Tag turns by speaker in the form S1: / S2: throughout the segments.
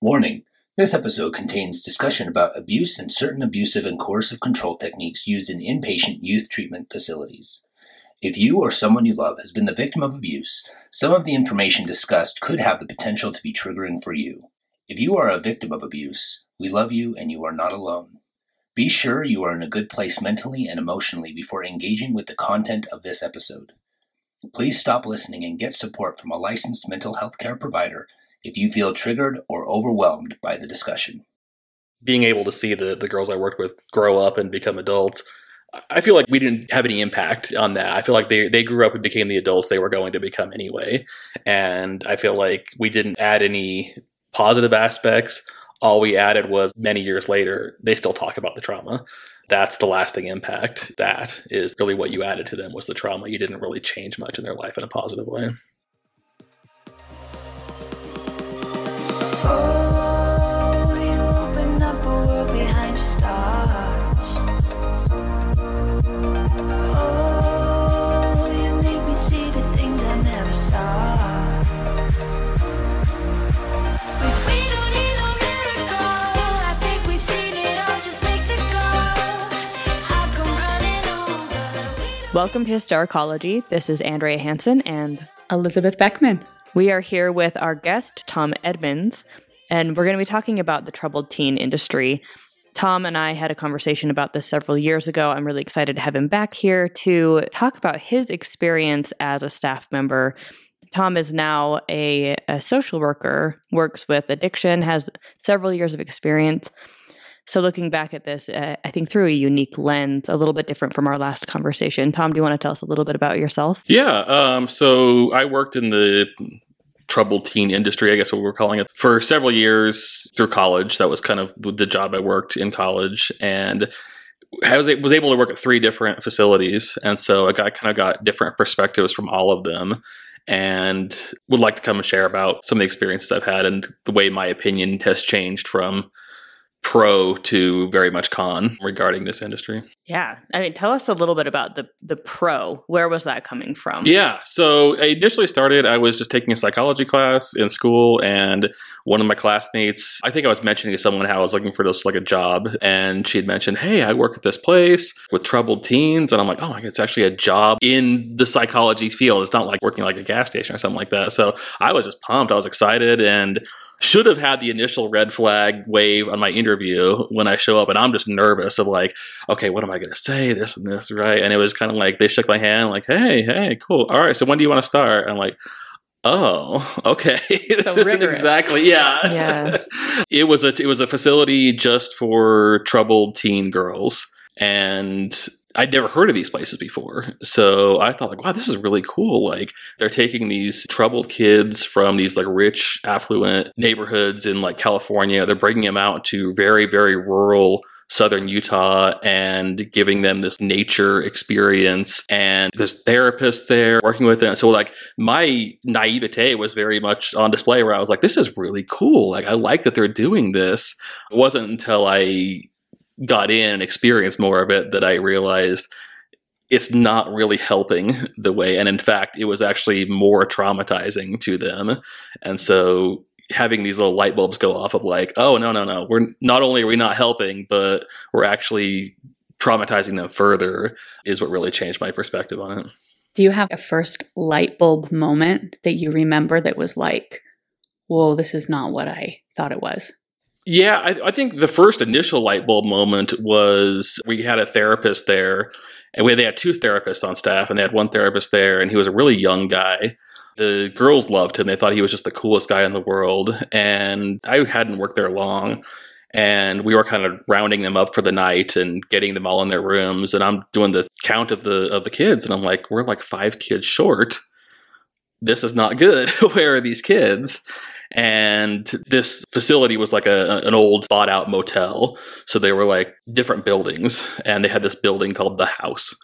S1: Warning this episode contains discussion about abuse and certain abusive and coercive control techniques used in inpatient youth treatment facilities. If you or someone you love has been the victim of abuse, some of the information discussed could have the potential to be triggering for you. If you are a victim of abuse, we love you and you are not alone. Be sure you are in a good place mentally and emotionally before engaging with the content of this episode. Please stop listening and get support from a licensed mental health care provider if you feel triggered or overwhelmed by the discussion.
S2: Being able to see the, the girls I worked with grow up and become adults, I feel like we didn't have any impact on that. I feel like they, they grew up and became the adults they were going to become anyway. And I feel like we didn't add any positive aspects. All we added was many years later, they still talk about the trauma. That's the lasting impact. That is really what you added to them was the trauma. You didn't really change much in their life in a positive way.
S3: Welcome to Historicology. This is Andrea Hanson, and
S4: Elizabeth Beckmann.
S3: we are here with our guest, Tom Edmonds, and we're going to be talking about the troubled teen industry. Tom and I had a conversation about this several years ago. I'm really excited to have him back here to talk about his experience as a staff member. Tom is now a, a social worker, works with addiction, has several years of experience. So, looking back at this, uh, I think through a unique lens, a little bit different from our last conversation. Tom, do you want to tell us a little bit about yourself?
S2: Yeah. Um, so I worked in the troubled teen industry, I guess what we're calling it, for several years through college. That was kind of the job I worked in college. And I was, was able to work at three different facilities. And so I got, kind of got different perspectives from all of them and would like to come and share about some of the experiences I've had and the way my opinion has changed from pro to very much con regarding this industry.
S3: Yeah, I mean, tell us a little bit about the the pro. Where was that coming from?
S2: Yeah. So I initially started, I was just taking a psychology class in school, and one of my classmates, I think I was mentioning to someone how I was looking for this like a job, and she had mentioned, Hey, I work at this place with troubled teens. And I'm like, Oh my God, it's actually a job in the psychology field. It's not like working like a gas station or something like that. So I was just pumped. I was excited and should have had the initial red flag wave on my interview when I show up, and I'm just nervous of like, okay, what am I going to say? This and this, right? And it was kind of like they shook my hand, like, hey, hey, cool. All right, so when do you want to start? And I'm like, oh, okay. this
S4: So
S2: isn't
S4: rigorous.
S2: exactly, yeah.
S3: Yeah.
S2: it was a it was a facility just for troubled teen girls, and I'd never heard of these places before. So I thought like, wow, this is really cool. Like they're taking these troubled kids from these like rich, affluent neighborhoods in like California. They're bringing them out to very, very rural southern Utah and giving them this nature experience. And there's therapists there working with them. So like my naivete was very much on display where I was like, this is really cool. Like I like that they're doing this. It wasn't until I got in and experienced more of it that I realized it's not really helping the way. And in fact, it was actually more traumatizing to them. And so having these little light bulbs go off of like, oh, no, no, no, we're not only are we not helping, but we're actually traumatizing them further is what really changed my perspective on it.
S4: Do you have a first light bulb moment that you remember that was like, whoa, this is not what I thought it was?
S2: Yeah, I, I think the first initial light bulb moment was we had a therapist there, and we they had two therapists on staff, and they had one therapist there, and he was a really young guy. The girls loved him; they thought he was just the coolest guy in the world. And I hadn't worked there long, and we were kind of rounding them up for the night and getting them all in their rooms. And I'm doing the count of the of the kids, and I'm like, we're like five kids short. This is not good. Where are these kids? And this facility was like a an old bought out motel. So they were like different buildings and they had this building called the house.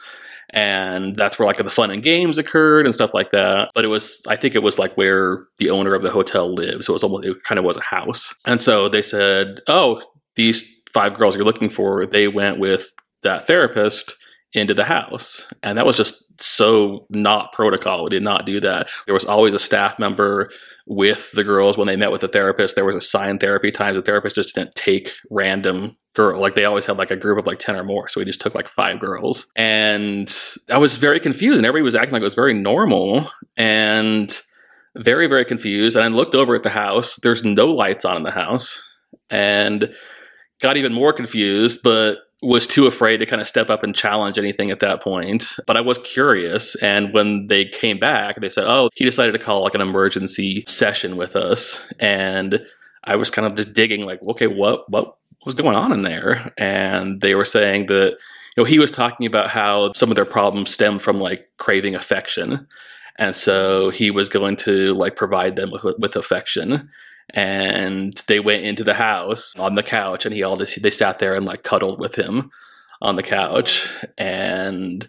S2: And that's where like the fun and games occurred and stuff like that. But it was i think it was like where the owner of the hotel lived. So it was almost it kind of was a house. And so they said oh these five girls you're looking for they went with that therapist into the house. And that was just so not protocol. We did not do that. There was always a staff member with the girls when they met with the therapist. There was assigned therapy times. The therapist just didn't take random girl. Like they always had like a group of like 10 or more. So we just took like five girls. And I was very confused and everybody was acting like it was very normal and very, very confused. And I looked over at the house. There's no lights on in the house and got even more confused, but was too afraid to kind of step up and challenge anything at that point. But I was curious. And when they came back, they said, oh, he decided to call like an emergency session with us. And I was kind of just digging, like, okay, what, what was going on in there? And they were saying that, you know, he was talking about how some of their problems stem from like craving affection. And so he was going to like provide them with, with affection and they went into the house on the couch and he all just they sat there and like cuddled with him on the couch. And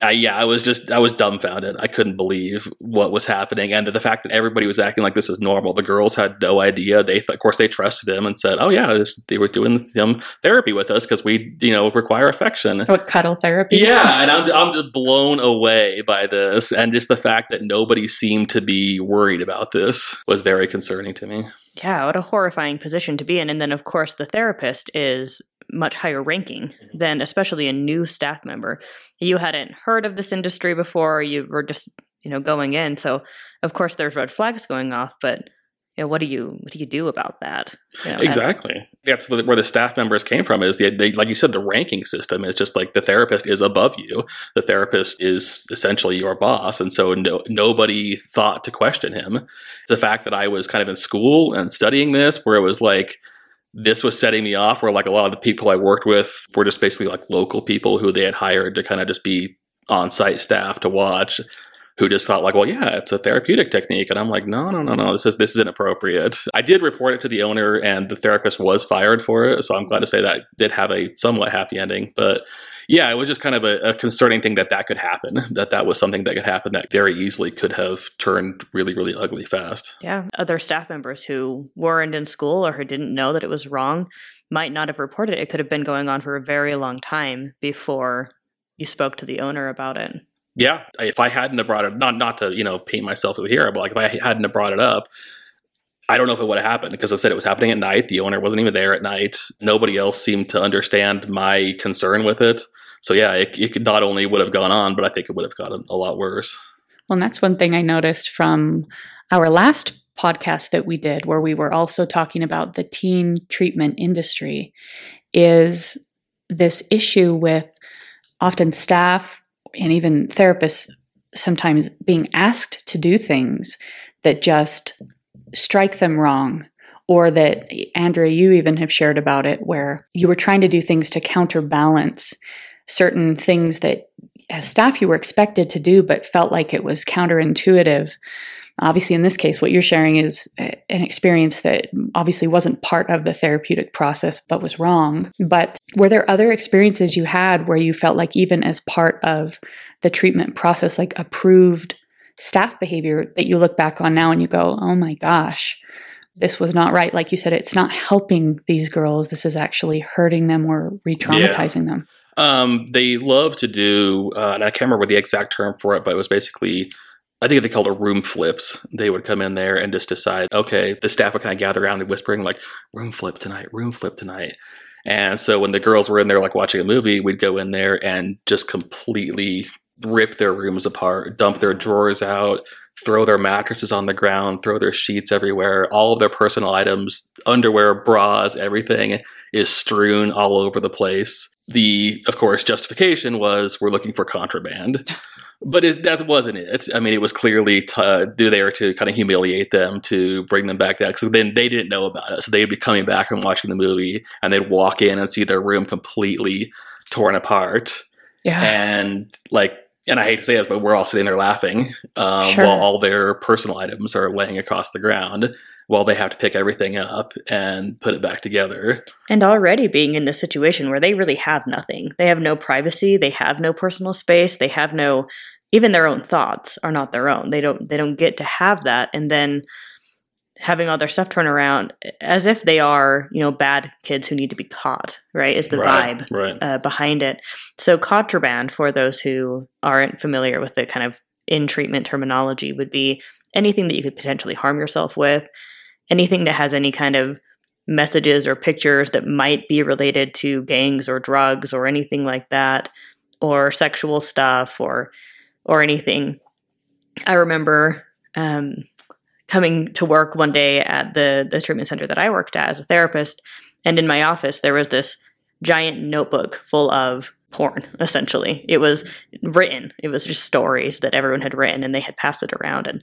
S2: I, yeah, I was just I was dumbfounded. I couldn't believe what was happening, and the fact that everybody was acting like this was normal. The girls had no idea. They, of course, they trusted him and said, "Oh yeah, this, they were doing some therapy with us because we, you know, require affection."
S4: What cuddle therapy?
S2: Yeah, and I'm I'm just blown away by this, and just the fact that nobody seemed to be worried about this was very concerning to me.
S3: Yeah, what a horrifying position to be in. And then, of course, the therapist is much higher ranking than especially a new staff member. You hadn't heard of this industry before, you were just, you know, going in. So, of course, there's red flags going off, but you know, what do you what do you do about that? You know,
S2: Exactly. That's where the staff members came from. Is the they, like you said, the ranking system is just like the therapist is above you. The therapist is essentially your boss, and so no, nobody thought to question him. The fact that I was kind of in school and studying this, where it was like this was setting me off, where like a lot of the people I worked with were just basically like local people who they had hired to kind of just be on site staff to watch who just thought like, well, yeah, it's a therapeutic technique, and I'm like, no, no, no, no, this is this is inappropriate. I did report it to the owner, and the therapist was fired for it, so I'm glad to say that did have a somewhat happy ending. But yeah, it was just kind of a, a concerning thing that that could happen. That that was something that could happen that very easily could have turned really, really ugly fast.
S3: Yeah, other staff members who weren't in school or who didn't know that it was wrong might not have reported it. It could have been going on for a very long time before you spoke to the owner about it.
S2: Yeah, if I hadn't have brought it, not not to you know paint myself as a hero, but like if I hadn't have brought it up, I don't know if it would have happened because I said it was happening at night. The owner wasn't even there at night. Nobody else seemed to understand my concern with it. So yeah, it, it not only would have gone on, but I think it would have gotten a lot worse.
S4: Well, and that's one thing I noticed from our last podcast that we did, where we were also talking about the teen treatment industry, is this issue with often staff and even therapists sometimes being asked to do things that just strike them wrong. Or that, Andrea, you even have shared about it, where you were trying to do things to counterbalance certain things that as staff you were expected to do, but felt like it was counterintuitive. Obviously, in this case, what you're sharing is an experience that obviously wasn't part of the therapeutic process, but was wrong. But were there other experiences you had where you felt like, even as part of the treatment process, like approved staff behavior that you look back on now and you go, oh my gosh, this was not right? Like you said, it's not helping these girls. This is actually hurting them or re traumatizing them.
S2: Um, they love to do, uh, and I can't remember the exact term for it, but it was basically, I think they called it room flips. They would come in there and just decide, okay, the staff would kind of gather around and whispering like, room flip tonight, room flip tonight. And so when the girls were in there like watching a movie, we'd go in there and just completely rip their rooms apart, dump their drawers out, throw their mattresses on the ground, throw their sheets everywhere, all of their personal items, underwear, bras, everything is strewn all over the place. The, of course, justification was we're looking for contraband. But it, that wasn't it. It's, I mean, it was clearly t- uh, there to kind of humiliate them, to bring them back down. Because then they didn't know about it. So they'd be coming back and watching the movie, and they'd walk in and see their room completely torn apart
S4: Yeah.
S2: and like and I hate to say this, but we're all sitting there laughing um,
S4: Sure.
S2: while all their personal items are laying across the ground, while they have to pick everything up and put it back together.
S3: And already being in this situation where they really have nothing. They have no privacy, they have no personal space, they have no even their own thoughts are not their own. They don't they don't get to have that and then having all their stuff turn around as if they are, you know, bad kids who need to be caught, right? Is the
S2: right,
S3: vibe
S2: right?
S3: uh, behind it. So contraband, for those who aren't familiar with the kind of in treatment terminology, would be anything that you could potentially harm yourself with, anything that has any kind of messages or pictures that might be related to gangs or drugs or anything like that, or sexual stuff or or anything. I remember um, coming to work one day at the the treatment center that I worked at as a therapist, and in my office there was this giant notebook full of porn. Essentially, it was written. It was just stories that everyone had written, and they had passed it around, and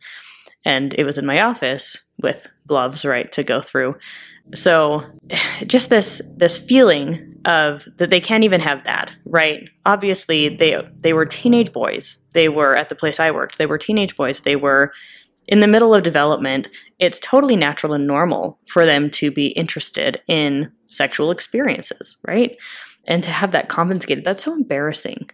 S3: and it was in my office with gloves, right, to go through. So, just this this feeling of that they can't even have that, right? Obviously, they they were teenage boys. They were at the place I worked. They were teenage boys. They were in the middle of development. It's totally natural and normal for them to be interested in sexual experiences, right? And to have that confiscated, that's so embarrassing.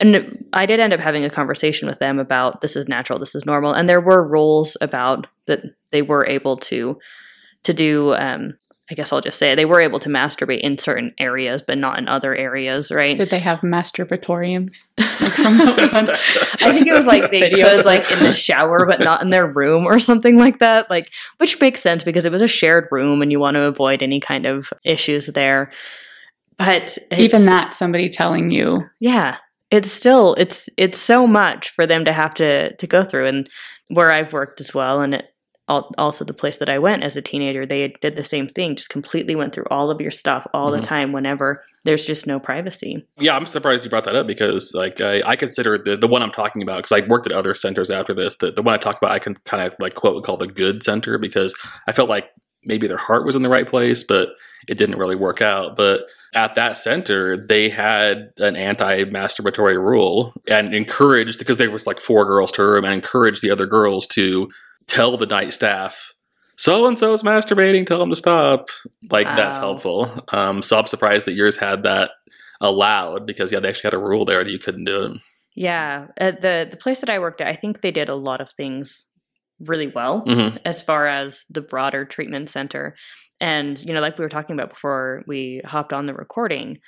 S3: And I did end up having a conversation with them about this is natural, this is normal, and there were rules about that they were able to to do. Um, I guess I'll just say they were able to masturbate in certain areas, but not in other areas, right?
S4: Did they have masturbatoriums? Like from the one-
S3: I think it was like they
S4: Video.
S3: could like in the shower, but not in their room or something like that. Like, which makes sense because it was a shared room, and you want to avoid any kind of issues there. But
S4: Even that, somebody telling you,
S3: yeah it's still it's it's so much for them to have to to go through and where i've worked as well and it, al- also the place that i went as a teenager they did the same thing just completely went through all of your stuff all the
S2: Mhm.
S3: time whenever there's just no privacy
S2: Yeah, I'm surprised you brought that up because like I, I consider the the one I'm talking about because I worked at other centers after this. The the one I talked about I can kind of like quote call the good center because I felt like maybe their heart was in the right place, but it didn't really work out. But at that center, they had an anti-masturbatory rule and encouraged because there was like four girls to a room and encouraged the other girls to tell the night staff so and so's masturbating tell them to stop. Like that's helpful. Um, so i'm surprised that yours had that allowed because yeah they actually had a rule there that you couldn't do it.
S3: Yeah. At the the place that i worked at i think they did a lot of things really well
S2: hmm
S3: as far as the broader treatment center. And, you know, like we were talking about before we hopped on the recording,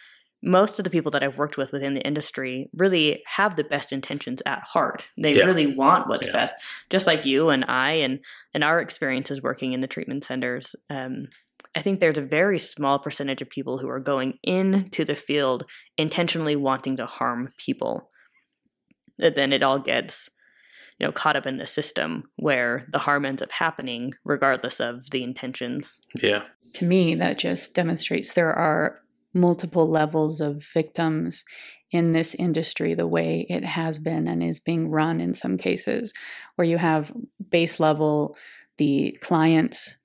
S3: most of the people that I've worked with within the industry really have the best intentions at heart. They
S2: Yeah.
S3: really want what's
S2: Yeah.
S3: best, just like you and I and and our experiences working in the treatment centers. Um, I think there's a very small percentage of people who are going into the field intentionally wanting to harm people. And then it all gets you know caught up in the system where the harm ends up happening regardless of the intentions.
S2: Yeah.
S4: To me, that just demonstrates there are multiple levels of victims in this industry, the way it has been and is being run in some cases, where you have base level, the clients,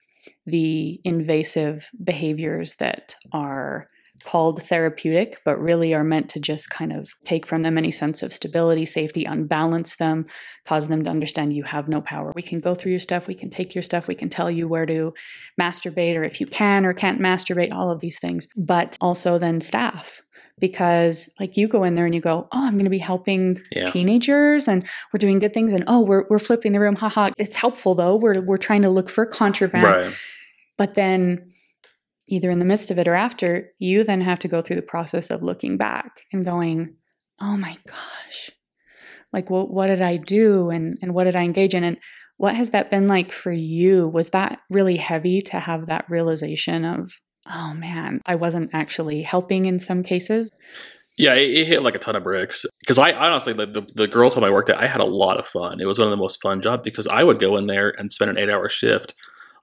S4: the invasive behaviors that are called therapeutic, but really are meant to just kind of take from them any sense of stability, safety, unbalance them, cause them to understand you have no power. We can go through your stuff, we can take your stuff, we can tell you where to masturbate or if you can or can't masturbate, all of these things. But also then staff. Because like you go in there and you go, oh, I'm going to be helping
S2: Yeah.
S4: teenagers and we're doing good things and oh, we're we're flipping the room, haha. It's helpful though. We're we're trying to look for contraband.
S2: right
S4: But then either in the midst of it or after, you then have to go through the process of looking back and going, oh my gosh, like what, what did I do and, and what did I engage in? And what has that been like for you? Was that really heavy to have that realization of, oh man, I wasn't actually helping in some cases?
S2: Yeah, it, it hit like a ton of bricks. Because I honestly, the, the the girls home I worked at, I had a lot of fun. It was one of the most fun jobs because I would go in there and spend an eight hour shift,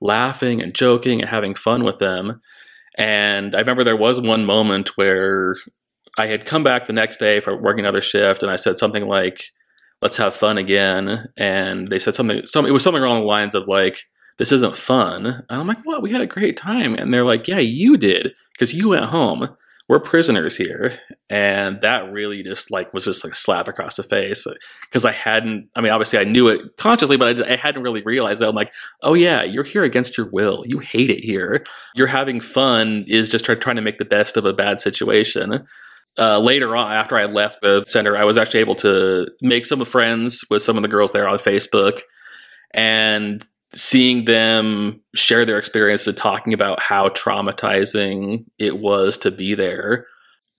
S2: laughing and joking and having fun with them. And I remember there was one moment where I had come back the next day for working another shift, and I said something like, "Let's have fun again." And they said something. Some it was something along the lines of like, "This isn't fun." And I'm like, "What? We had a great time." And they're like, "Yeah, you did because you went home." We're prisoners here, and that really just like was just like a slap across the face because I hadn't. I mean, obviously I knew it consciously, but I, I hadn't really realized that. I'm like, oh yeah, you're here against your will. You hate it here. You're having fun is just try, trying to make the best of a bad situation. Uh, later on, after I left the center, I was actually able to make some friends with some of the girls there on Facebook, and seeing them share their experience and talking about how traumatizing it was to be there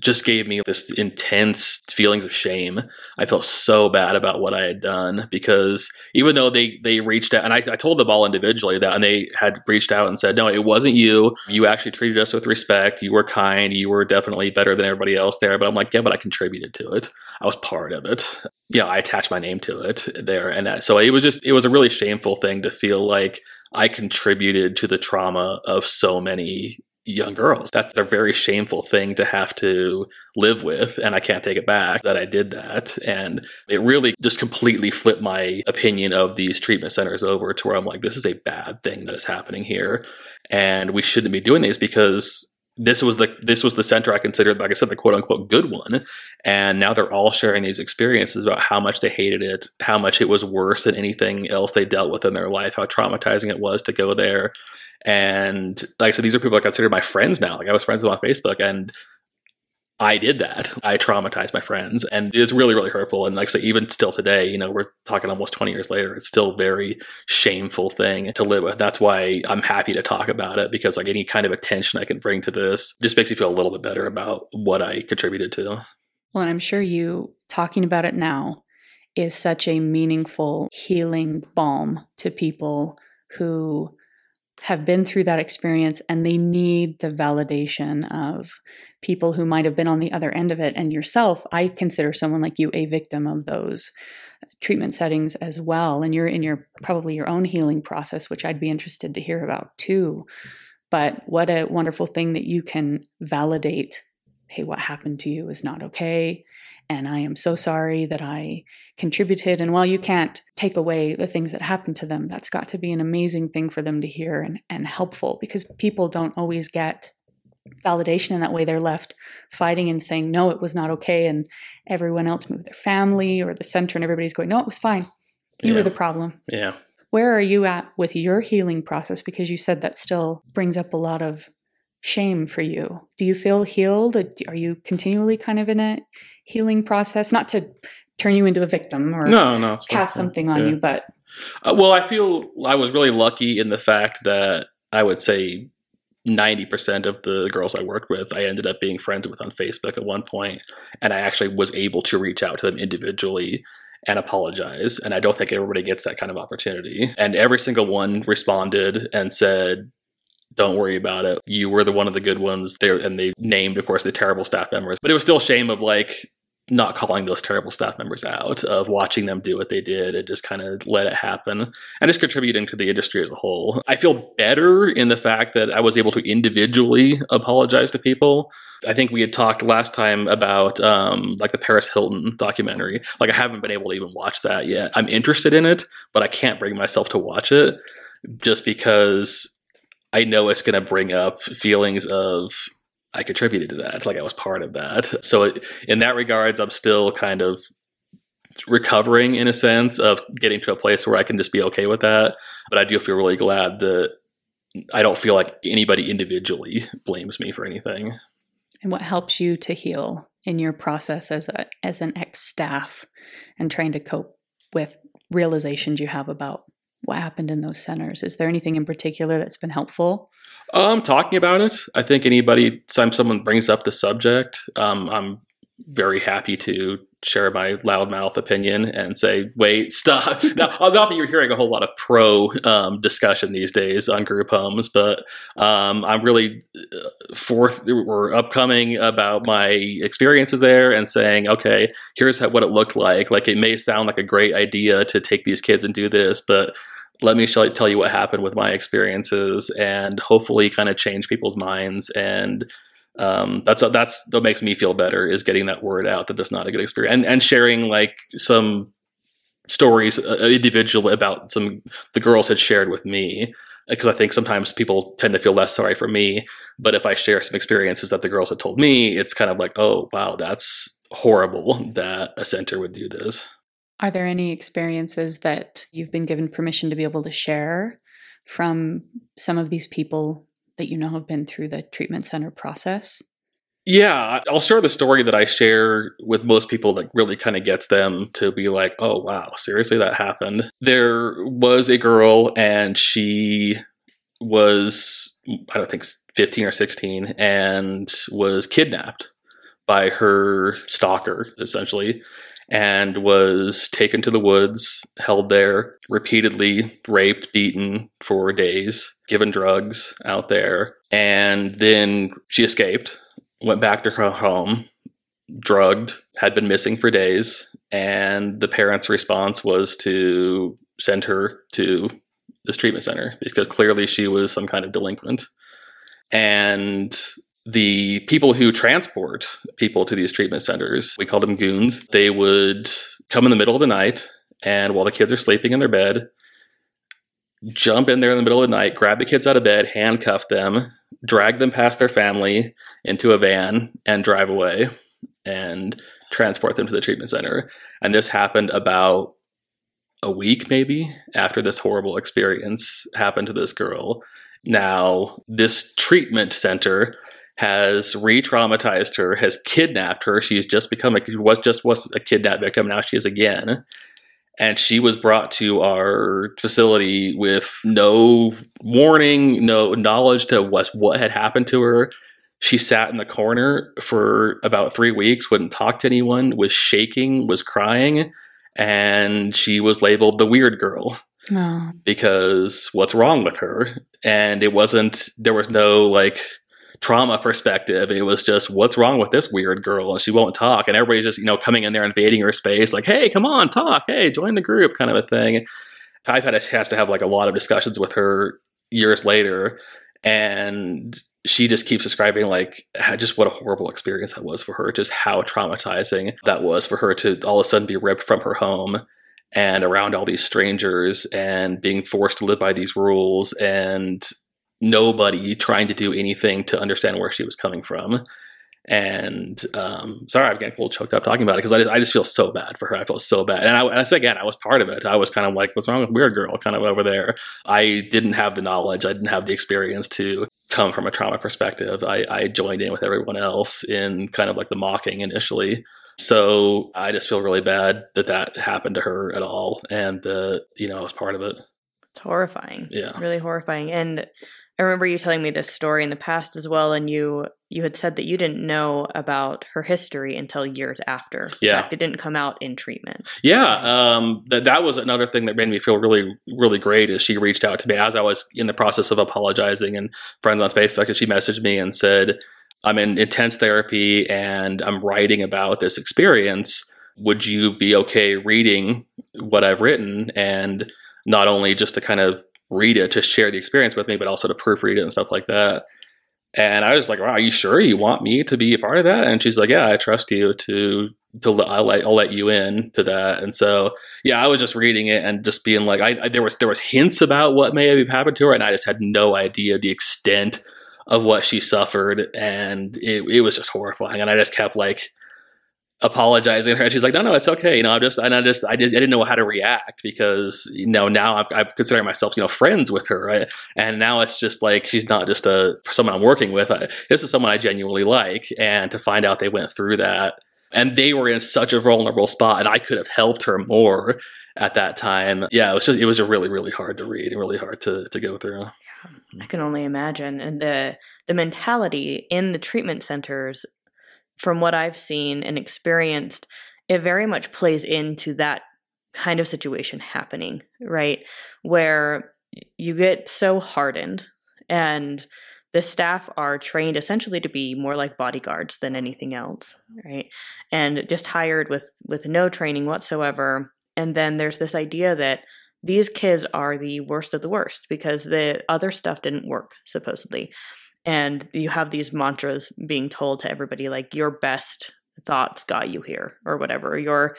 S2: just gave me this intense feelings of shame. I felt so bad about what I had done because even though they they reached out and I, I told them all individually that and they had reached out and said, No, it wasn't you. You actually treated us with respect. You were kind. You were definitely better than everybody else there. But I'm like, yeah, but I contributed to it. I was part of it. Yeah, I attached my name to it there. And so it was just it was a really shameful thing to feel like I contributed to the trauma of so many young girls. That's a very shameful thing to have to live with. And I can't take it back that I did that. And it really just completely flipped my opinion of these treatment centers over to where I'm like, this is a bad thing that is happening here. And we shouldn't be doing this because this was the this was the center I considered, like I said, the quote unquote good one. And now they're all sharing these experiences about how much they hated it, how much it was worse than anything else they dealt with in their life, how traumatizing it was to go there. And like I said, these are people I consider my friends now. Like I was friends with them on Facebook and I did that. I traumatized my friends and it's really, really hurtful. And like I say, even still today, you know, we're talking almost 20 years later, it's still very shameful thing to live with. That's why I'm happy to talk about it because like any kind of attention I can bring to this just makes me feel a little bit better about what I contributed to.
S4: Well, and I'm sure you talking about it now is such a meaningful healing balm to people who have been through that experience and they need the validation of people who might have been on the other end of it. And yourself, I consider someone like you a victim of those treatment settings as well. And you're in your probably your own healing process, which I'd be interested to hear about too. But what a wonderful thing that you can validate hey, what happened to you is not okay. And I am so sorry that I contributed. And while you can't take away the things that happened to them, that's got to be an amazing thing for them to hear and, and helpful because people don't always get validation in that way. They're left fighting and saying, no, it was not okay. And everyone else moved their family or the center, and everybody's going, no, it was fine. You were the problem.
S2: Yeah.
S4: Where are you at with your healing process? Because you said that still brings up a lot of shame for you. Do you feel healed? Are you continually kind of in a healing process? Not to turn you into a victim or
S2: No, no.
S4: cast something on
S2: Yeah.
S4: you, but
S2: Uh, well, I feel I was really lucky in the fact that I would say 90% of the girls I worked with, I ended up being friends with on Facebook at one point, and I actually was able to reach out to them individually and apologize. And I don't think everybody gets that kind of opportunity. And every single one responded and said, don't worry about it. You were the one of the good ones there. And they named, of course, the terrible staff members. But it was still shame of like not calling those terrible staff members out, of watching them do what they did and just kind of let it happen and just contributing to the industry as a whole. I feel better in the fact that I was able to individually apologize to people. I think we had talked last time about um, like the Paris Hilton documentary. Like I haven't been able to even watch that yet. I'm interested in it, but I can't bring myself to watch it just because I know it's going to bring up feelings of I contributed to that, like I was part of that. So in that regards, I'm still kind of recovering in a sense of getting to a place where I can just be okay with that. But I do feel really glad that I don't feel like anybody individually blames me for anything.
S4: and what helps you to heal in your process as a as an ex staff and trying to cope with realizations you have about what happened in those centers. Is there anything in particular that's been helpful?
S2: Um, talking about it, I think anybody, time someone brings up the subject, um, I'm very happy to share my loudmouth opinion and say, wait, stop. now, not that you're hearing a whole lot of pro um, discussion these days on group homes, but um, I'm really uh, forth or upcoming about my experiences there and saying, okay, here's what it looked like. Like, it may sound like a great idea to take these kids and do this, but let me tell you what happened with my experiences and hopefully kind of change people's minds and um, that's that's what makes me feel better is getting that word out that that's not a good experience and and sharing like some stories uh, individual about some the girls had shared with me because I think sometimes people tend to feel less sorry for me but if I share some experiences that the girls had told me it's kind of like oh wow that's horrible that a center would do this
S4: Are there any experiences that you've been given permission to be able to share from some of these people that you know have been through the treatment center process?
S2: Yeah, I'll share the story that I share with most people that really kind of gets them to be like, oh, wow, seriously, that happened. There was a girl, and she was, I don't think, 15 or 16, and was kidnapped by her stalker, essentially, and was taken to the woods, held there, repeatedly raped, beaten for days, given drugs out there. And then she escaped, went back to her home, drugged, had been missing for days. And the parents' response was to send her to this treatment center because clearly she was some kind of delinquent. And the people who transport people to these treatment centers, we call them goons, they would come in the middle of the night and while the kids are sleeping in their bed, jump in there in the middle of the night, grab the kids out of bed, handcuff them, drag them past their family into a van, and drive away and transport them to the treatment center. And this happened about a week maybe after this horrible experience happened to this girl. Now, this treatment center has re-traumatized her, has kidnapped her. She's just become a was just was a kidnapped victim. Now she is again, and she was brought to our facility with no warning, no knowledge to what what had happened to her. She sat in the corner for about three weeks, wouldn't talk to anyone, was shaking, was crying, and she was labeled the weird girl
S4: Oh,
S2: because what's wrong with her? And it wasn't, there was no like trauma perspective. It was just, what's wrong with this weird girl? And she won't talk. And everybody's just, you know, coming in there, invading her space, like, hey, come on, talk. Hey, join the group, kind of a thing. I've had a chance to have like a lot of discussions with her years later. And she just keeps describing like just what a horrible experience that was for her, just how traumatizing that was for her to all of a sudden be ripped from her home and around all these strangers and being forced to live by these rules and nobody trying to do anything to understand where she was coming from. And um, sorry, I'm getting a little choked up talking about it because I just, I just feel so bad for her. I feel so bad. And I, I say again, I was part of it. I was kind of like, what's wrong with Weird Girl? Kind of over there. I didn't have the knowledge, I didn't have the experience to come from a trauma perspective. I, I joined in with everyone else in kind of like the mocking initially. So I just feel really bad that that happened to her at all, and uh, you know I was part of it.
S3: It's horrifying.
S2: Yeah.
S3: Really horrifying. And I remember you telling me this story in the past as well, and you you had said that you didn't know about her history until years after.
S2: Yeah.
S3: fact, it didn't come out in treatment.
S2: Yeah, um, that that was another thing that made me feel really really great. Is she reached out to me as I was in the process of apologizing, and friends on Facebook, and she messaged me and said, "I'm in intense therapy and I'm writing about this experience. Would you be okay reading what I've written and not only just to kind of read it to share the experience with me, but also to proofread it and stuff like that?" And I was like, "Wow, are you sure you want me to be a part of that?" And she's like, "Yeah, I trust you to to I'll let I'll let you in to that." And so, yeah, I was just reading it and just being like, I, I there was there was hints about what may have happened to her, and I just had no idea the extent of what she suffered, and it it was just horrifying. And I just kept like apologizing to her. And she's like no no it's okay. You know i'm just and i just i, did, didn't know how to react because you know now i'm, I'm considering myself you know friends with her right? and now it's just like she's not just a someone i'm working with. I, this is someone i genuinely like. And to find out they went through that and they were in such a vulnerable spot and i could have helped her more at that time. Yeah it was just it was really really hard to read and really hard to to go through.
S3: I can only imagine. And the the mentality in the treatment centers, from what I've seen and experienced, it very much plays into that kind of situation happening, right? Where you get so hardened and the staff are trained essentially to be more like bodyguards than anything else, right? And just hired with with no training whatsoever. And then there's this idea that these kids are the worst of the worst because the other stuff didn't work supposedly and you have these mantras being told to everybody like your best thoughts got you here or whatever your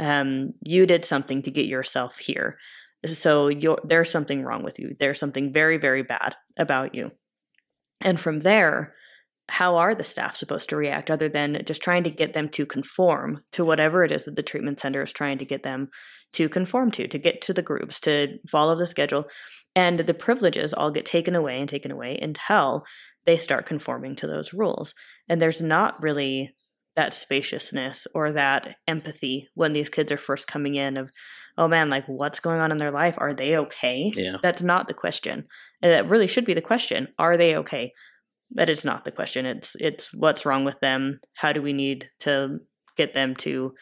S3: um you did something to get yourself here. So you're, there's something wrong with you. There's something very very bad about you. And from there how are the staff supposed to react other than just trying to get them to conform to whatever it is that the treatment center is trying to get them to conform to, to get to the groups, to follow the schedule. And the privileges all get taken away and taken away until they start conforming to those rules. And there's not really that spaciousness or that empathy when these kids are first coming in of, oh man, like what's going on in their life? Are they okay?
S2: yeah
S3: That's not the question. And That really should be the question. Are they okay? but it's not the question. It's it's what's wrong with them. How do we need to get them to,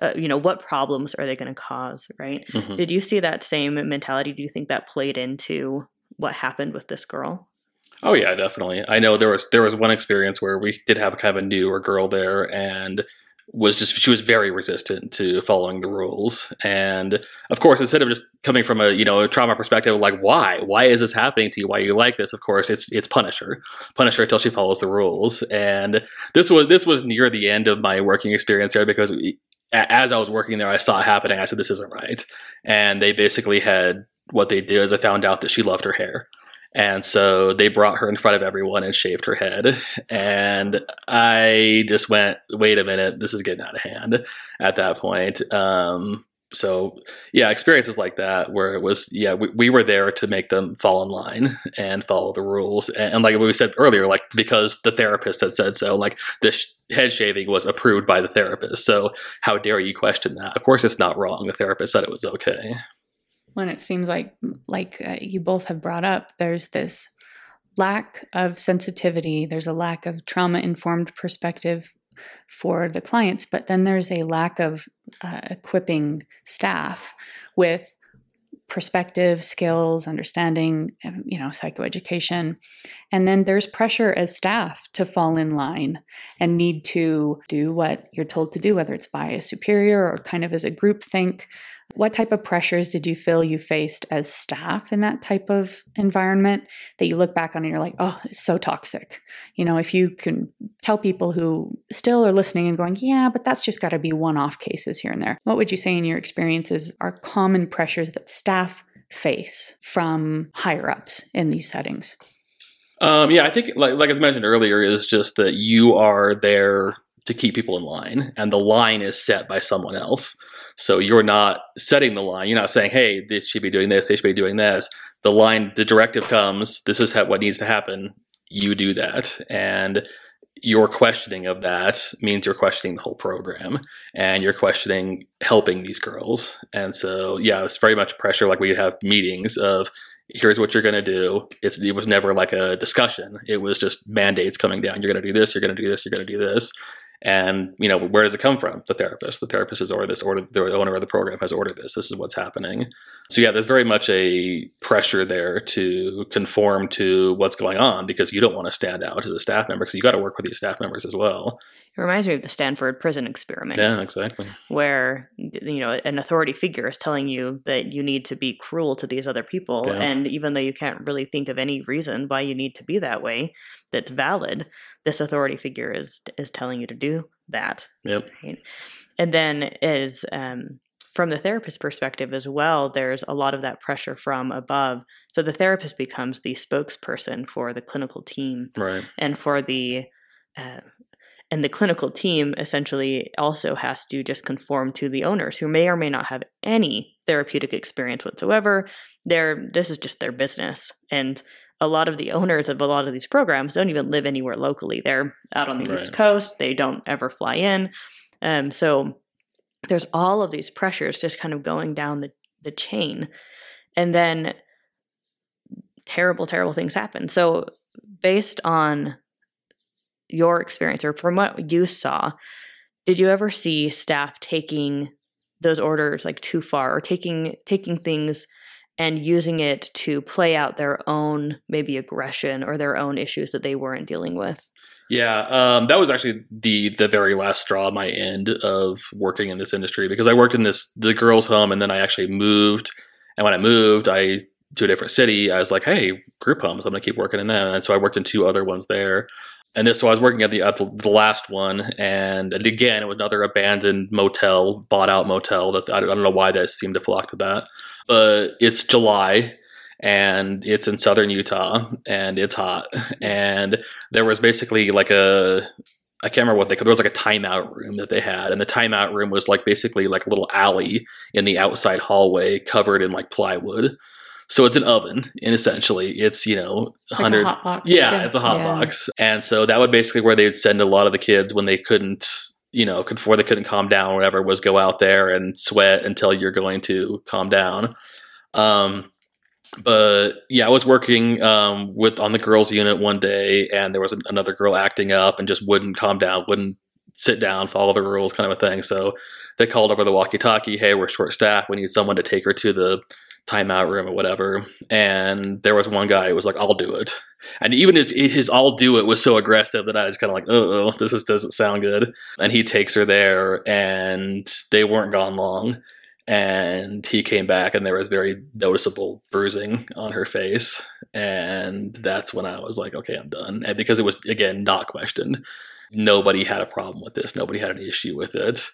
S3: uh, you know, what problems are they going to cause? Right?
S2: Mhm.
S3: Did you see that same mentality? Do you think that played into what happened with this girl?
S2: Oh yeah, definitely. I know there was there was one experience where we did have kind of a newer girl there and was just she was very resistant to following the rules. And of course, instead of just coming from a you know a trauma perspective, like why why is this happening to you? Why you like this? Of course, it's it's punish her, punish her until she follows the rules. And this was this was near the end of my working experience there because. As I was working there, I saw it happening. I said, "This isn't right." And they basically had what they did is I found out that she loved her hair, and so they brought her in front of everyone and shaved her head. And I just went, wait a minute, this is getting out of hand at that point. Um, so, yeah, experiences like that where it was, yeah, we, we were there to make them fall in line and follow the rules. And, and like we said earlier, like because the therapist had said so, like the sh- head shaving was approved by the therapist. So, how dare you question that? Of course, it's not wrong. The therapist said it was okay.
S4: when it seems like like uh, you both have brought up there's this lack of sensitivity there's a lack of trauma informed perspective for the clients but then there's a lack of uh, equipping staff with perspective skills understanding um, you know psychoeducation. And then there's pressure as staff to fall in line and need to do what you're told to do whether it's by a superior or kind of as a group think what type of pressures did you feel you faced as staff in that type of environment that you look back on and you're like, oh, it's so toxic? You know, if you can tell people who still are listening and going, yeah, but that's just got to be one off cases here and there. What would you say in your experiences are common pressures that staff face from higher ups in these settings?
S2: Um, yeah, I think like like as mentioned earlier, is just that you are there to keep people in line, and the line is set by someone else. So you're not setting the line. You're not saying, "Hey, they should be doing this. They should be doing this." The line, the directive comes. This is what needs to happen. You do that, and your questioning of that means you're questioning the whole program, and you're questioning helping these girls. And so, yeah, it's very much pressure. Like we have meetings of here's what you're going to do. It's, it was never like a discussion. It was just mandates coming down. You're going to do this. You're going to do this. You're going to do this. And you know where does it come from? The therapist. The therapist has ordered this. Ordered the owner of the program has ordered this. This is what's happening. So yeah, there's very much a pressure there to conform to what's going on because you don't want to stand out as a staff member because you got to work with these staff members as well.
S3: It reminds me of the Stanford prison experiment.
S2: Yeah, exactly.
S3: where you know an authority figure is telling you that you need to be cruel to these other people
S2: Yeah.
S3: and even though you can't really think of any reason why you need to be that way that's valid this authority figure is is telling you to do that
S2: Yep.
S3: right and then is um from the therapist perspective as well there's a lot of that pressure from above so the therapist becomes the spokesperson for the clinical team
S2: Right.
S3: and for the uh, and the clinical team essentially also has to just conform to the owners who may or may not have any therapeutic experience whatsoever. They're this is just their business. And a lot of the owners of a lot of these programs don't even live anywhere locally. They're out on the east coast. They don't ever fly in. Um, so there's all of these pressures just kind of going down the, the chain. And then terrible terrible things happen. So based on your experience or from what you saw did you ever see staff taking those orders like too far or taking taking things and using it to play out their own maybe aggression or their own issues that they weren't dealing with
S2: Yeah, um, that was actually the the very last straw my end of working in this industry because I worked in this the girls' home and then I actually moved. And when I moved, I to a different city. I was like, hey, group homes. I'm gonna keep working in them. And so I worked in two other ones there. And this, so I was working at the at the, last one, and, and again, it was another abandoned motel, bought out motel. That I don't, I don't know why they seemed to flock to that, but it's July, and it's in southern Utah, and it's hot, and there was basically like a I can't remember what they called. There was like a timeout room that they had, and the timeout room was like basically like a little alley in the outside hallway covered in like plywood. So it's an oven, and essentially it's you know
S4: Like a
S2: hundred.
S4: hot box.
S2: yeah, it's a hot
S3: Yeah.
S2: box, and so that would basically where they'd send a lot of the kids when they couldn't, you know, before they couldn't calm down, or whatever, was go out there and sweat until you're going to calm down. Um, but yeah, I was working um, with on the girls' unit one day, and there was an, another girl acting up and just wouldn't calm down, wouldn't sit down, follow the rules, kind of a thing. So they called over the walkie-talkie, "Hey, we're short staffed. We need someone to take her to the timeout room or whatever." And there was one guy who was like, "I'll do it," and even his, his "I'll do it" was so aggressive that I was kind of like, "Oh, this is, doesn't sound good." And he takes her there, and they weren't gone long and he came back and there was very noticeable bruising on her face and that's when i was like okay i'm done and because it was again not questioned nobody had a problem with this nobody had an issue with it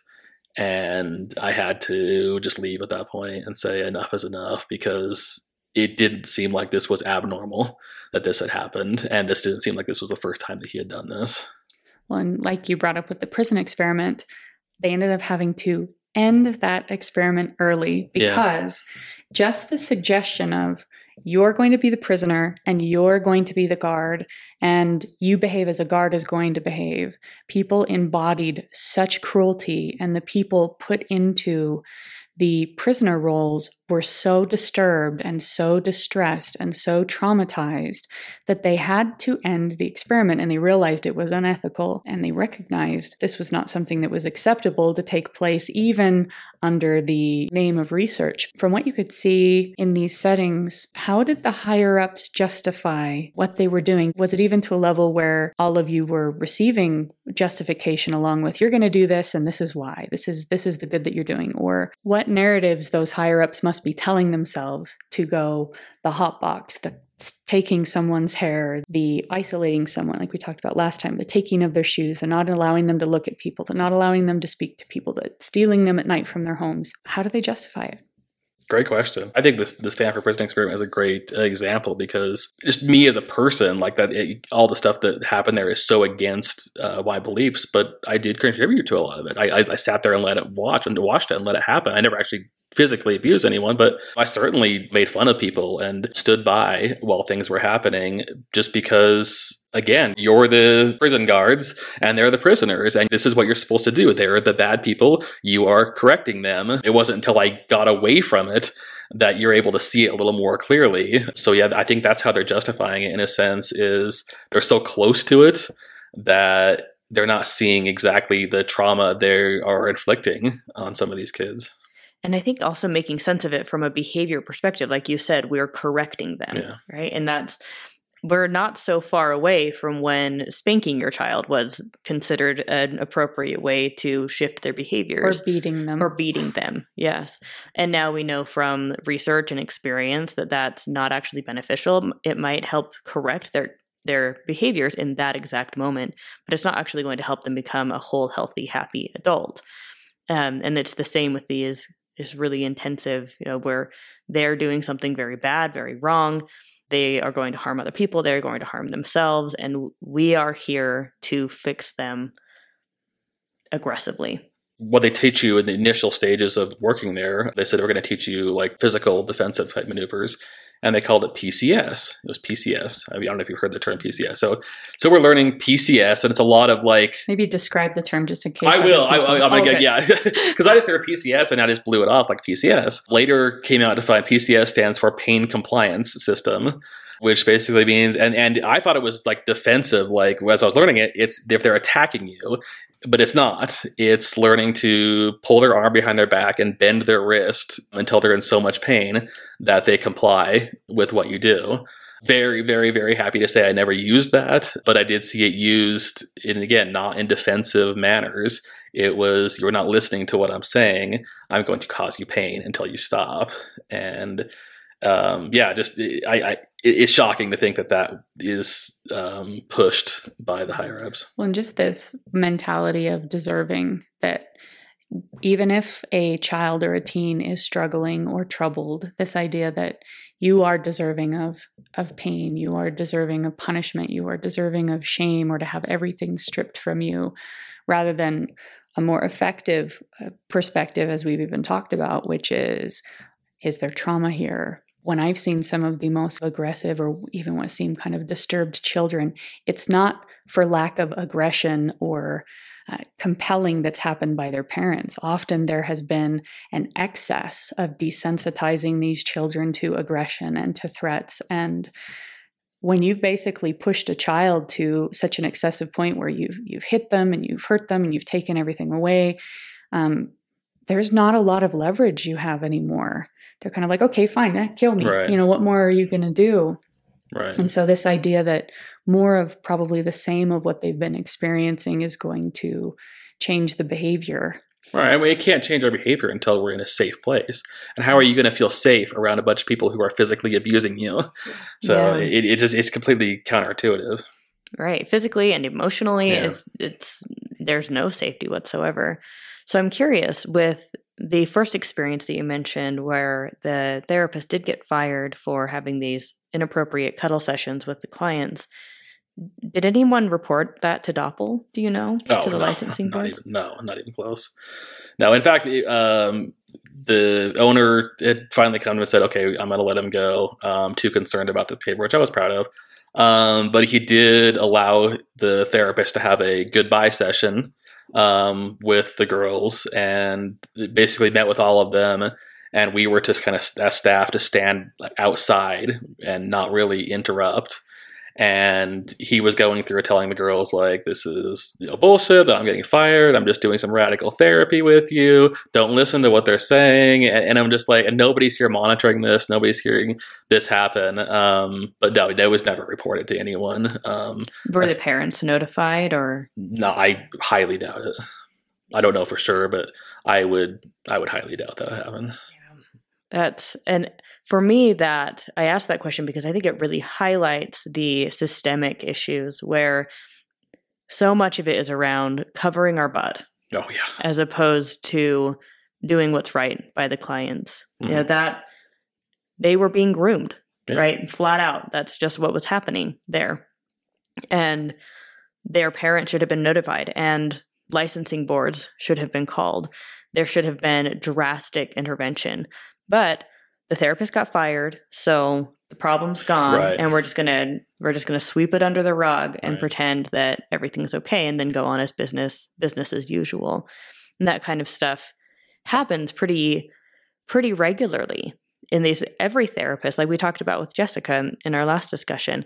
S2: and i had to just leave at that point and say enough is enough because it didn't seem like this was abnormal that this had happened and this didn't seem like this was the first time that he had done this
S4: Well, and like you brought up with the prison experiment, they ended up having to end that experiment early
S2: Yeah.
S4: because just the suggestion of you're going to be the prisoner and you're going to be the guard and you behave as a guard is going to behave. People embodied such cruelty and the people put into the prisoner roles were so disturbed and so distressed and so traumatized that they had to end the experiment and they realized it was unethical and they recognized this was not something that was acceptable to take place even under the name of research. From what you could see in these settings, how did the higher ups justify what they were doing? Was it even to a level where all of you were receiving justification along with you're going to do this and this is why. This is this is the good that you're doing or what narratives those higher ups must be telling themselves to go the hot box, the taking someone's hair, the isolating someone, like we talked about last time, the taking of their shoes, the not allowing them to look at people, the not allowing them to speak to people, the stealing them at night from their homes. How do they justify it?
S2: Great question. I think this the Stanford Prison Experiment is a great example because just me as a person, like that, it, all the stuff that happened there is so against uh, my beliefs. But I did contribute to a lot of it. I, I, I sat there and let it watch and watched it and let it happen. I never actually physically abused anyone, but I certainly made fun of people and stood by while things were happening just because again, you're the prison guards and they're the prisoners and this is what you're supposed to do. They're the bad people, you are correcting them. It wasn't until I got away from it that you're able to see it a little more clearly. So yeah, I think that's how they're justifying it in a sense is they're so close to it that they're not seeing exactly the trauma they are inflicting on some of these kids.
S3: And I think also making sense of it from a behavior perspective, like you said, we're correcting them,
S2: Yeah.
S3: right? And that's we're not so far away from when spanking your child was considered an appropriate way to shift their behaviors.
S4: Or beating them.
S3: or beating them. Yes. And now we know from research and experience that that's not actually beneficial. It might help correct their their behaviors in that exact moment, but it's not actually going to help them become a whole, healthy, happy adult. Um, and it's the same with these is really intensive, you know, where they're doing something very bad, very wrong. They are going to harm other people. They're going to harm themselves, and we are here to fix them aggressively.
S2: what they teach you in the initial stages of working there, they said they were going to teach you like physical defensive type maneuvers, and they called it PCS. It was PCS. I, mean, I don't know if you've heard the term PCS. So, so we're learning PCS, and it's a lot of like.
S4: Maybe describe the term just in case.
S2: I will. I, I, I'm gonna
S4: Okay.
S2: get yeah, because I just heard PCS and I just blew it off like PCS. Later came out to find PCS stands for Pain Compliance System, which basically means and and I thought it was like defensive. Like as I was learning it, it's if they're attacking you, but it's not. It's learning to pull their arm behind their back and bend their wrist until they're in so much pain that they comply with what you do. Very, very, very happy to say I never used that, but I did see it used in again, not in defensive manners. It was you're not listening to what I'm saying. I'm going to cause you pain until you stop. And um, yeah, just I, I, it's shocking to think that that is um, pushed by the higher ups.
S4: Well, and just this mentality of deserving that even if a child or a teen is struggling or troubled, this idea that you are deserving of of pain, you are deserving of punishment, you are deserving of shame, or to have everything stripped from you, rather than a more effective uh, perspective, as we've even talked about, which is is there trauma here? When I've seen some of the most aggressive or even what seem kind of disturbed children, it's not for lack of aggression or uh, compelling that's happened by their parents. Often there has been an excess of desensitizing these children to aggression and to threats. And when you've basically pushed a child to such an excessive point where you've you've hit them and you've hurt them and you've taken everything away, um, there's not a lot of leverage you have anymore. They're kind of like, okay, fine, eh, kill me.
S2: Right.
S4: You know, what more are you going to do?
S2: Right.
S4: And so, this idea that more of probably the same of what they've been experiencing is going to change the behavior.
S2: Right. I mean, it can't change our behavior until we're in a safe place. And how are you going to feel safe around a bunch of people who are physically abusing you? So
S3: Yeah.
S2: it, it just it's completely counterintuitive.
S3: right physically and emotionally
S2: Yeah.
S3: is it's there's no safety whatsoever so i'm curious with the first experience that you mentioned where the therapist did get fired for having these inappropriate cuddle sessions with the clients did anyone report that to DOPL do you know to the
S2: Oh, no,
S3: licensing
S2: not
S3: board
S2: even, no, not even close. No, in fact, um, the owner had finally come and said, "Okay, I'm going to let him go." Um, too concerned about the paper, which I was proud of. Um, but he did allow the therapist to have a goodbye session um, with the girls, and basically met with all of them. And we were just kind of as staff to stand outside and not really interrupt and he was going through telling the girls like this is you know bullshit that i'm getting fired. I'm just doing some radical therapy with you. Don't listen to what they're saying. And, and i'm just like and nobody's here monitoring this. Nobody's hearing this happen. Um, but no that was never reported to anyone. Um,
S3: were the parents notified or?
S2: No i highly doubt it. I don't know for sure but i would i would highly doubt that happened
S3: That's and for me that I asked that question because I think it really highlights the systemic issues where so much of it is around covering our butt
S2: oh yeah
S3: as opposed to doing what's right by the clients. You know mm-hmm. that they were being groomed,
S2: Yeah.
S3: right? Flat out. That's just what was happening there. And their parents should have been notified and licensing boards should have been called. There should have been drastic intervention. But the therapist got fired, so the problem's gone
S2: Right.
S3: and we're just going to we're just going to sweep it under the rug and
S2: Right.
S3: pretend that everything's okay and then go on as business business as usual. And that kind of stuff happens pretty pretty regularly in these every therapist like we talked about with Jessica in our last discussion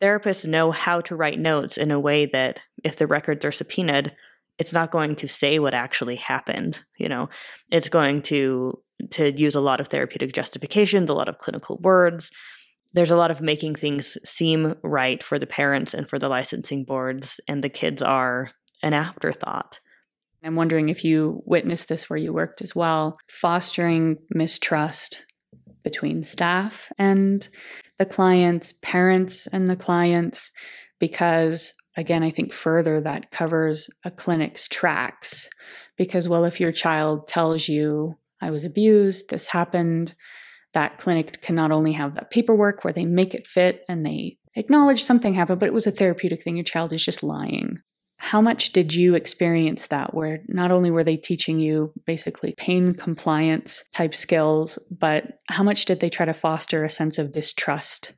S3: therapists know how to write notes in a way that if the records are subpoenaed it's not going to say what actually happened you know it's going to to use a lot of therapeutic justifications a lot of clinical words there's a lot of making things seem right for the parents and for the licensing boards and the kids are an afterthought
S4: I'm wondering if you witnessed this where you worked as well, fostering mistrust between staff and the clients, parents and the clients, because again, I think further that covers a clinic's tracks. Because, well, if your child tells you, I was abused, this happened, that clinic can not only have that paperwork where they make it fit and they acknowledge something happened, but it was a therapeutic thing, your child is just lying. How much did you experience that where not only were they teaching you basically pain compliance type skills, but how much did they try to foster a sense of distrust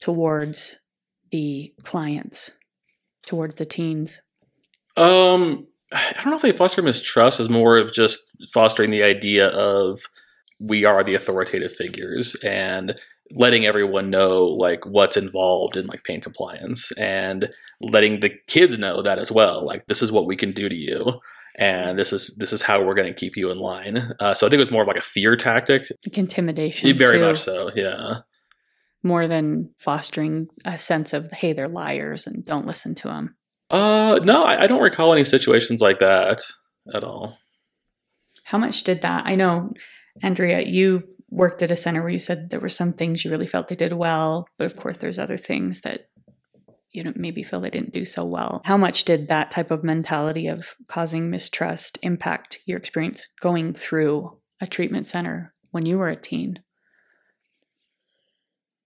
S4: towards the clients, towards the teens?
S2: Um, I don't know if they foster mistrust is more of just fostering the idea of we are the authoritative figures and letting everyone know like what's involved in like pain compliance and letting the kids know that as well like this is what we can do to you and this is this is how we're going to keep you in line uh, so i think it was more of like a fear tactic
S4: Like intimidation.
S2: very
S4: too,
S2: much so yeah
S4: More than fostering a sense of, hey, they're liars and don't listen to them.
S2: Uh no I, I don't recall any situations like that at all
S4: How much did that? I know, Andrea, you worked at a center where you said there were some things you really felt they did well, but of course, there's other things that you know maybe feel they didn't do so well. How much did that type of mentality of causing mistrust impact your experience going through a treatment center when you were a teen?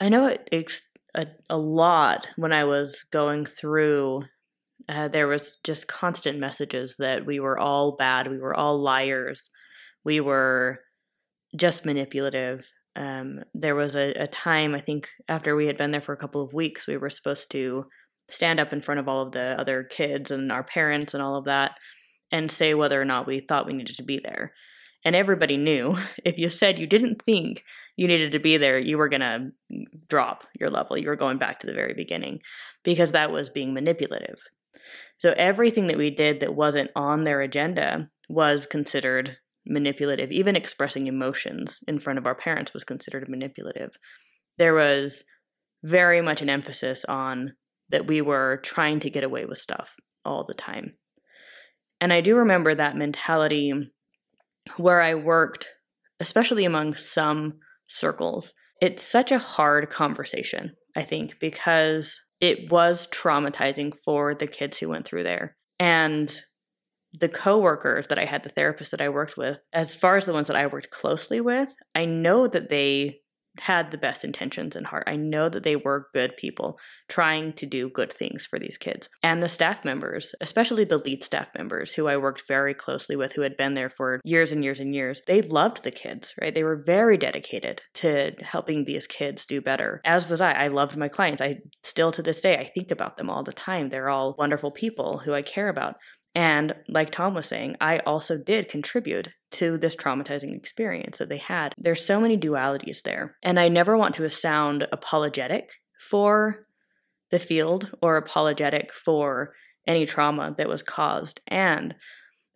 S3: I know it ex- a, a lot when I was going through. Uh, there was just constant messages that we were all bad, we were all liars, we were just manipulative. Um, there was a, a time, I think, after we had been there for a couple of weeks, we were supposed to stand up in front of all of the other kids and our parents and all of that and say whether or not we thought we needed to be there. And everybody knew if you said you didn't think you needed to be there, you were going to drop your level. You were going back to the very beginning because that was being manipulative. So everything that we did that wasn't on their agenda was considered manipulative. Even expressing emotions in front of our parents was considered manipulative. There was very much an emphasis on that we were trying to get away with stuff all the time. And I do remember that mentality where I worked, especially among some circles. It's such a hard conversation, I think, because it was traumatizing for the kids who went through there. And the coworkers that I had, the therapists that I worked with, as far as the ones that I worked closely with, I know that they had the best intentions in heart. I know that they were good people trying to do good things for these kids. And the staff members, especially the lead staff members who I worked very closely with, who had been there for years and years and years, they loved the kids, right? They were very dedicated to helping these kids do better, as was I. I loved my clients. I still to this day, I think about them all the time. They're all wonderful people who I care about. And like Tom was saying, I also did contribute to this traumatizing experience that they had. There's so many dualities there. And I never want to sound apologetic for the field or apologetic for any trauma that was caused. And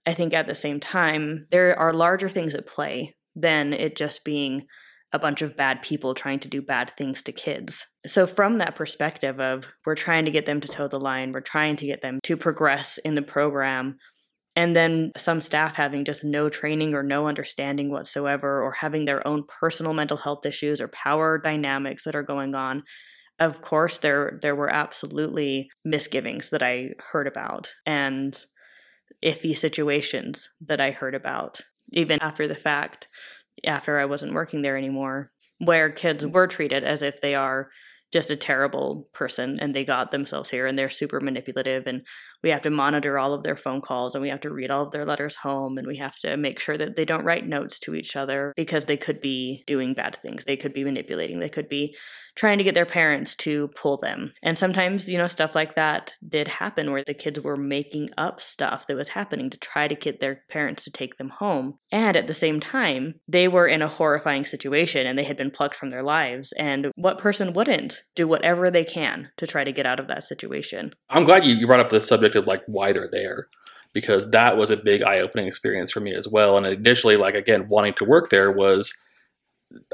S3: I think at the same time, there are larger things at play than it just being a bunch of bad people trying to do bad things to kids. So, from that perspective of we're trying to get them to toe the line, we're trying to get them to progress in the program, and then some staff having just no training or no understanding whatsoever, or having their own personal mental health issues or power dynamics that are going on. Of course, there there were absolutely misgivings that I heard about and iffy situations that I heard about, even after the fact after I wasn't working there anymore, where kids were treated as if they are just a terrible person and they got themselves here and they're super manipulative and we have to monitor all of their phone calls and we have to read all of their letters home and we have to make sure that they don't write notes to each other because they could be doing bad things. They could be manipulating. They could be trying to get their parents to pull them. And sometimes you know stuff like that did happen where the kids were making up stuff that was happening to try to get their parents to take them home. And at the same time they were in a horrifying situation and they had been plucked from their lives. And what person wouldn't do whatever they can to try to get out of that situation?
S2: I'm glad you, brought up the subject of like why they're there because that was a big eye-opening experience for me as well. And initially, like again, wanting to work there was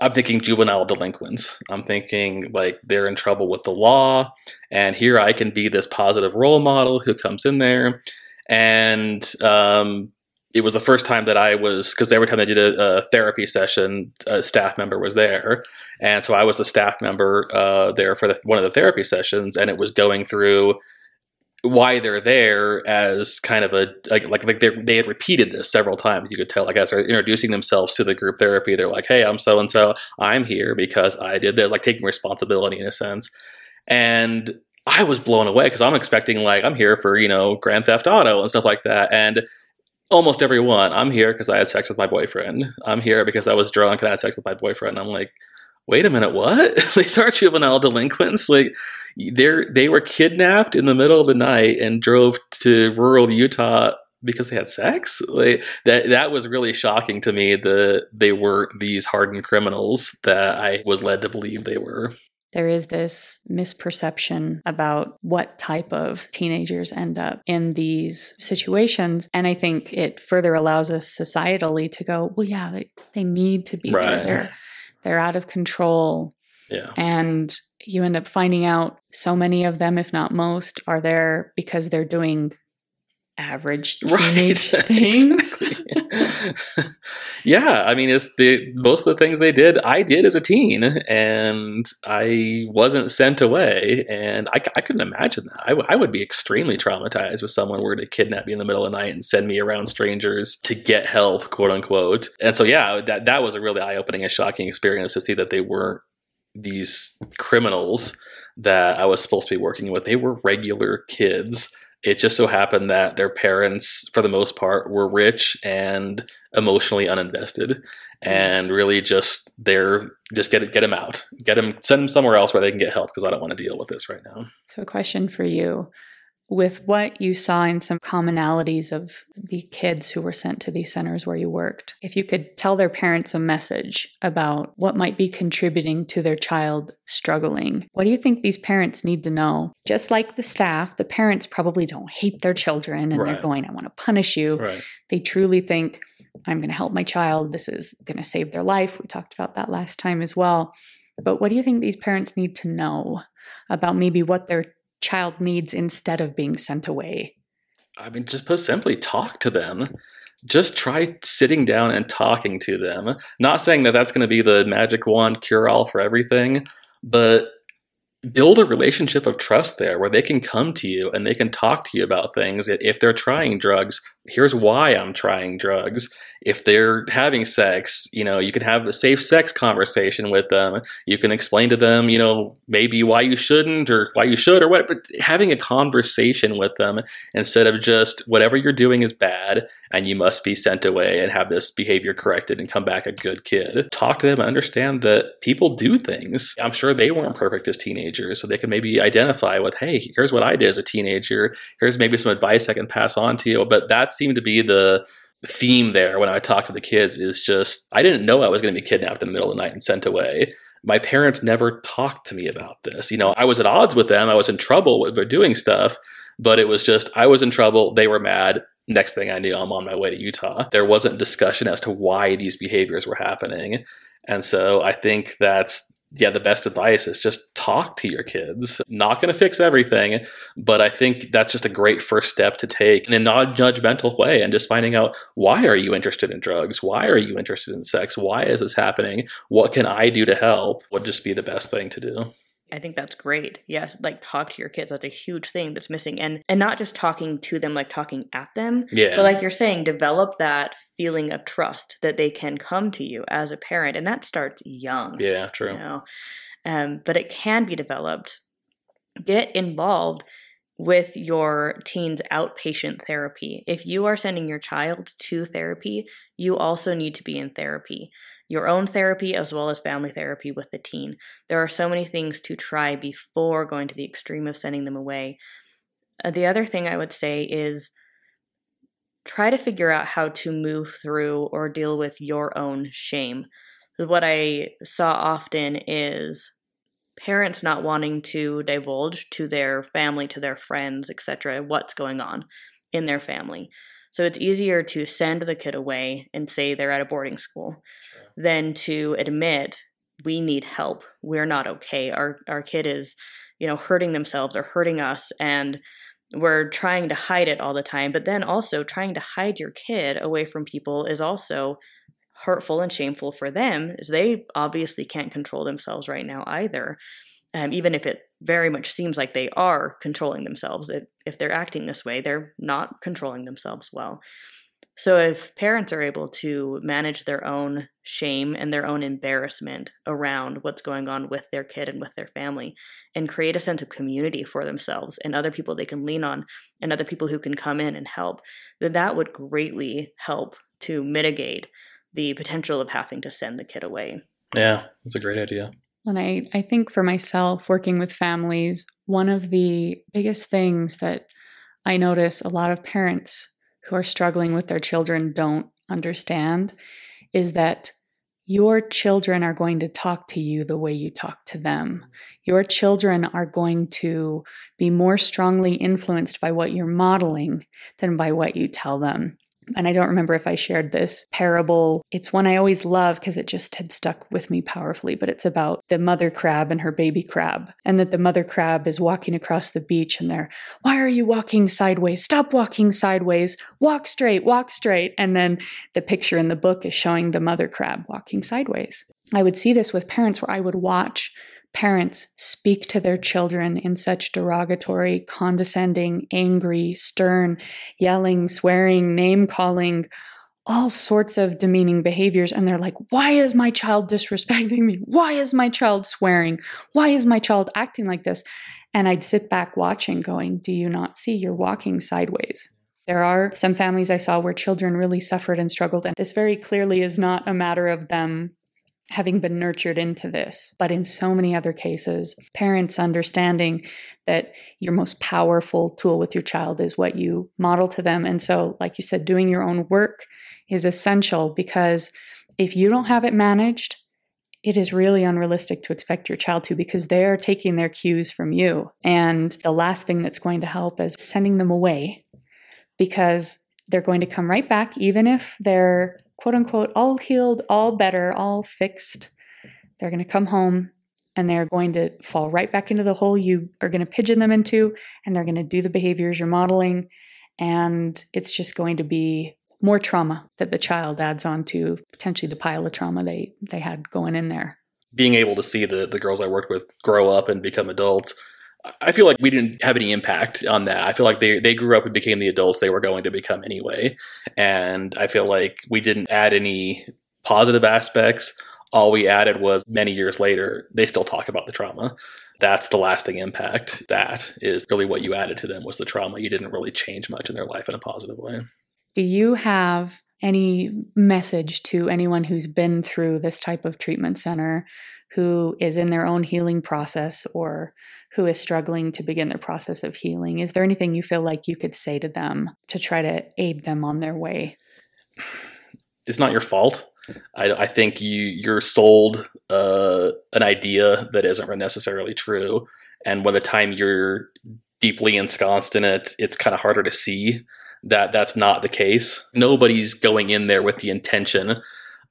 S2: I'm thinking juvenile delinquents. I'm thinking like they're in trouble with the law, and here I can be this positive role model who comes in there. And um, it was the first time that I was because every time I did a, a therapy session, a staff member was there, and so I was the staff member uh, there for the, one of the therapy sessions, and it was going through why they're there as kind of a like like, they they had repeated this several times. You could tell like as they're introducing themselves to the group therapy, they're like, "Hey, I'm so and so. I'm here because I did." They're like taking responsibility in a sense, and I was blown away because I'm expecting like I'm here for you know Grand Theft Auto and stuff like that, and almost everyone I'm here because I had sex with my boyfriend. I'm here because I was drunk and I had sex with my boyfriend. I'm like, wait a minute, what? These aren't juvenile delinquents. Like they're they were kidnapped in the middle of the night and drove to rural Utah because they had sex. Like that that was really shocking to me. that they were these hardened criminals that I was led to believe they were.
S4: There is this misperception about what type of teenagers end up in these situations. And I think it further allows us societally to go, well, yeah, they, they need to be
S2: Right.
S4: there. They're, out of control.
S2: Yeah.
S4: And you end up finding out so many of them, if not most, are there because they're doing average teenage things.
S2: Exactly. yeah, I mean, it's the most of the things they did. I did as a teen, and I wasn't sent away, and I, I couldn't imagine that. I, w- I would be extremely traumatized if someone were to kidnap me in the middle of the night and send me around strangers to get help, quote unquote. And so, yeah, that that was a really eye opening and shocking experience to see that they weren't these criminals that I was supposed to be working with. They were regular kids it just so happened that their parents, for the most part, were rich and emotionally uninvested. Hmm. and really just they're just get get them out, get them send them somewhere else where they can get help because I don't want to deal with this right now.
S4: So, a question for you. With what you saw in some commonalities of the kids who were sent to these centers where you worked, if you could tell their parents a message about what might be contributing to their child struggling, what do you think these parents need to know? Just like the staff, the parents probably don't hate their children and they're going, I want to punish you.
S2: Right.
S4: They truly think, I'm going to help my child. This is going to save their life. We talked about that last time as well. But what do you think these parents need to know about maybe what their child needs instead of being sent away?
S2: I mean, just put simply, talk to them. Just try sitting down and talking to them. Not saying that that's going to be the magic wand cure all for everything, but build a relationship of trust there where they can come to you and they can talk to you about things. If they're trying drugs, here's why I'm trying drugs. If they're having sex, you know, you can have a safe sex conversation with them. You can explain to them, you know, maybe why you shouldn't or why you should or what, but having a conversation with them instead of just whatever you're doing is bad and you must be sent away and have this behavior corrected and come back a good kid. Talk to them and understand that people do things. I'm sure they weren't perfect as teenagers, so they can maybe identify with, hey, here's what I did as a teenager. Here's maybe some advice I can pass on to you. But that seemed to be the theme there when I talked to the kids is just I didn't know I was going to be kidnapped in the middle of the night and sent away. My parents never talked to me about this. You know, I was at odds with them. I was in trouble with doing stuff, but it was just I was in trouble. They were mad. Next thing I knew, I'm on my way to Utah. There wasn't discussion as to why these behaviors were happening. And so I think that's yeah, the best advice is just talk to your kids. Not going to fix everything, but I think that's just a great first step to take in a non-judgmental way and just finding out why are you interested in drugs? Why are you interested in sex? Why is this happening? What can I do to help? Would just be the best thing to do.
S3: I think that's great. Yes, like talk to your kids. That's a huge thing that's missing. And and not just talking to them like talking at them,
S2: Yeah.
S3: but like you're saying, develop that feeling of trust that they can come to you as a parent. And that starts young.
S2: yeah, true.
S3: You know? Um, but it can be developed. Get involved with your teen's outpatient therapy. If you are sending your child to therapy, you also need to be in therapy. Your own therapy as well as family therapy with the teen. There are so many things to try before going to the extreme of sending them away. Uh, the other thing I would say is try to figure out how to move through or deal with your own shame. What I saw often is parents not wanting to divulge to their family, to their friends, etc., what's going on in their family. So it's easier to send the kid away and say they're at a boarding school than to admit we need help. We're not okay. Our our kid is, you know, hurting themselves or hurting us and we're trying to hide it all the time. But then also trying to hide your kid away from people is also hurtful and shameful for them as they obviously can't control themselves right now either um, even if it very much seems like they are controlling themselves if, if they're acting this way they're not controlling themselves well so if parents are able to manage their own shame and their own embarrassment around what's going on with their kid and with their family and create a sense of community for themselves and other people they can lean on and other people who can come in and help then that would greatly help to mitigate the potential of having to send the kid away.
S2: Yeah, that's a great idea.
S4: And I, I think for myself, working with families, one of the biggest things that I notice a lot of parents who are struggling with their children don't understand is that your children are going to talk to you the way you talk to them. Your children are going to be more strongly influenced by what you're modeling than by what you tell them. And I don't remember if I shared this parable. It's one I always love because it just had stuck with me powerfully, but it's about the mother crab and her baby crab. And that the mother crab is walking across the beach and they're, Why are you walking sideways? Stop walking sideways. Walk straight, walk straight. And then the picture in the book is showing the mother crab walking sideways. I would see this with parents where I would watch parents speak to their children in such derogatory, condescending, angry, stern, yelling, swearing, name calling, all sorts of demeaning behaviors. And they're like, why is my child disrespecting me? Why is my child swearing? Why is my child acting like this? And I'd sit back watching, going, Do you not see you're walking sideways? There are some families I saw where children really suffered and struggled, and this very clearly is not a matter of them having been nurtured into this. But in so many other cases, parents understanding that your most powerful tool with your child is what you model to them. And so, like you said, doing your own work is essential because if you don't have it managed, it is really unrealistic to expect your child to because they're taking their cues from you. And the last thing that's going to help is sending them away because they're going to come right back, even if they're quote unquote all healed, all better, all fixed. They're going to come home and they're going to fall right back into the hole you are going to pigeon them into, and they're going to do the behaviors you're modeling. And it's just going to be more trauma that the child adds on to potentially the pile of trauma they, they had going in there.
S2: being able to see the the girls I worked with grow up and become adults, I feel like we didn't have any impact on that. I feel like they they grew up and became the adults they were going to become anyway, and I feel like we didn't add any positive aspects. All we added was many years later they still talk about the trauma. That's the lasting impact. That is really what you added to them was the trauma. You didn't really change much in their life in a positive way.
S4: Do you have any message to anyone who's been through this type of treatment center, who is in their own healing process or who is struggling to begin their process of healing? Is there anything you feel like you could say to them to try to aid them on their way?
S2: it's not your fault. I, I think you you're sold uh, an idea that isn't necessarily true, and by the time you're deeply ensconced in it, it's kind of harder to see that that's not the case. Nobody's going in there with the intention.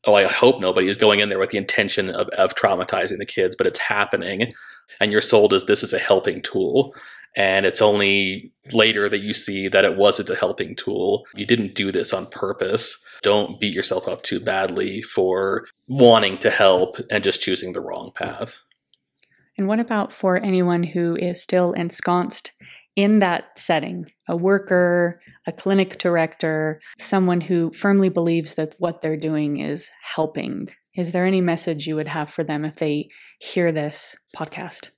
S2: Oh, I hope nobody is going in there with the intention of, of traumatizing the kids, but it's happening, and you're sold as this is a helping tool. And it's only later that you see that it wasn't a helping tool. You didn't do this on purpose. Don't beat yourself up too badly for wanting to help and just choosing the wrong path.
S4: And what about for anyone who is still ensconced in that setting? A worker, a clinic director, someone who firmly believes that what they're doing is helping. Is there any message you would have for them if they hear this podcast?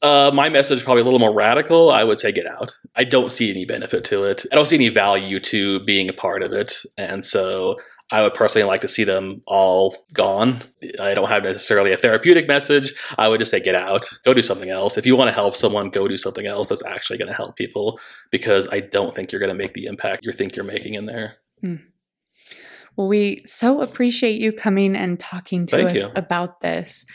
S2: Uh, my message is probably a little more radical. I would say get out. I don't see any benefit to it. I don't see any value to being a part of it. And so I would personally like to see them all gone. I don't have necessarily a therapeutic message. I would just say get out, go do something else. If you want to help someone, go do something else that's actually going to help people because I don't think you're going to make the impact you think you're making in there.
S4: Well, we so appreciate you coming and talking to
S2: Thank
S4: us
S2: you.
S4: about this.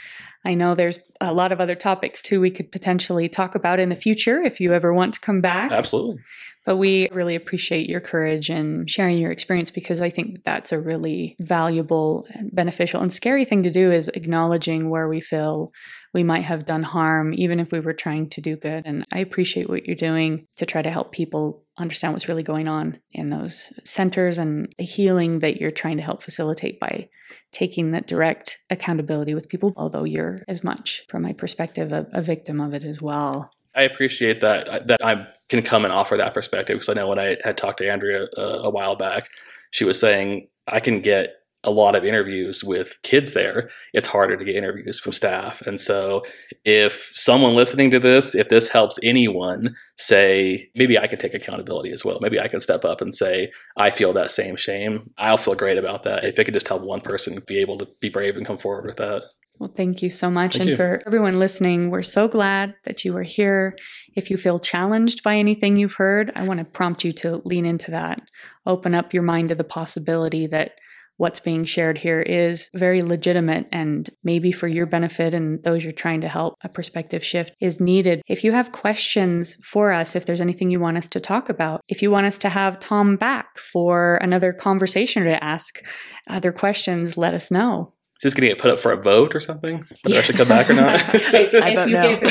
S4: I know there's a lot of other topics too we could potentially talk about in the future if you ever want to come back.
S2: Absolutely.
S4: But we really appreciate your courage and sharing your experience because I think that's a really valuable and beneficial and scary thing to do is acknowledging where we feel we might have done harm, even if we were trying to do good. And I appreciate what you're doing to try to help people understand what's really going on in those centers and the healing that you're trying to help facilitate by taking that direct accountability with people, although you're as much, from my perspective, a, a victim of it as well.
S2: I appreciate that that I can come and offer that perspective because I know when I had talked to Andrea uh, a while back, she was saying I can get a lot of interviews with kids there. It's harder to get interviews from staff, and so if someone listening to this, if this helps anyone, say maybe I can take accountability as well. Maybe I can step up and say I feel that same shame. I'll feel great about that if it could just help one person be able to be brave and come forward with that.
S4: Well, thank you so much.
S2: Thank
S4: and
S2: you.
S4: for everyone listening, we're so glad that you are here. If you feel challenged by anything you've heard, I want to prompt you to lean into that. Open up your mind to the possibility that what's being shared here is very legitimate and maybe for your benefit and those you're trying to help, a perspective shift is needed. If you have questions for us, if there's anything you want us to talk about, if you want us to have Tom back for another conversation or to ask other questions, let us know.
S2: Is this going to get put up for a vote or something? Whether I should come back or not?
S3: I don't know.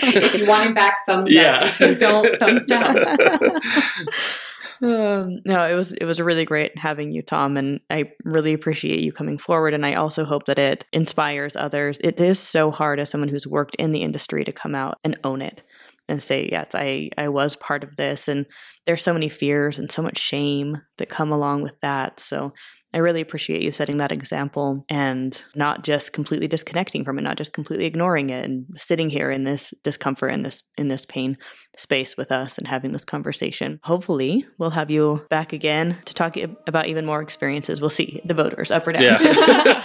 S4: if you want him back, thumbs
S2: Yeah.
S4: up. If you don't, thumbs down.
S3: Um, no, it was it was really great having you, Tom, and I really appreciate you coming forward. And I also hope that it inspires others. It is so hard as someone who's worked in the industry to come out and own it and say, "Yes, I I was part of this." And there's so many fears and so much shame that come along with that. So I really appreciate you setting that example and not just completely disconnecting from it, not just completely ignoring it and sitting here in this discomfort and this in this pain space with us and having this conversation. Hopefully, we'll have you back again to talk about even more experiences. We'll see the voters up or down.
S2: Yeah.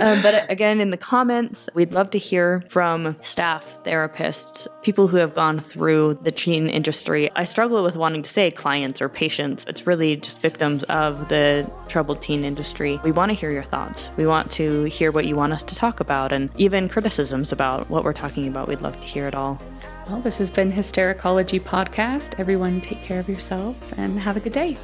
S3: um, but again, in the comments, we'd love to hear from staff, therapists, people who have gone through the teen industry. I struggle with wanting to say clients or patients. It's really just victims of the troubled teen industry, we want to hear your thoughts. We want to hear what you want us to talk about and even criticisms about what we're talking about. We'd love to hear it all.
S4: Well, this has been Hystericology Podcast. Everyone, take care of yourselves and have a good day.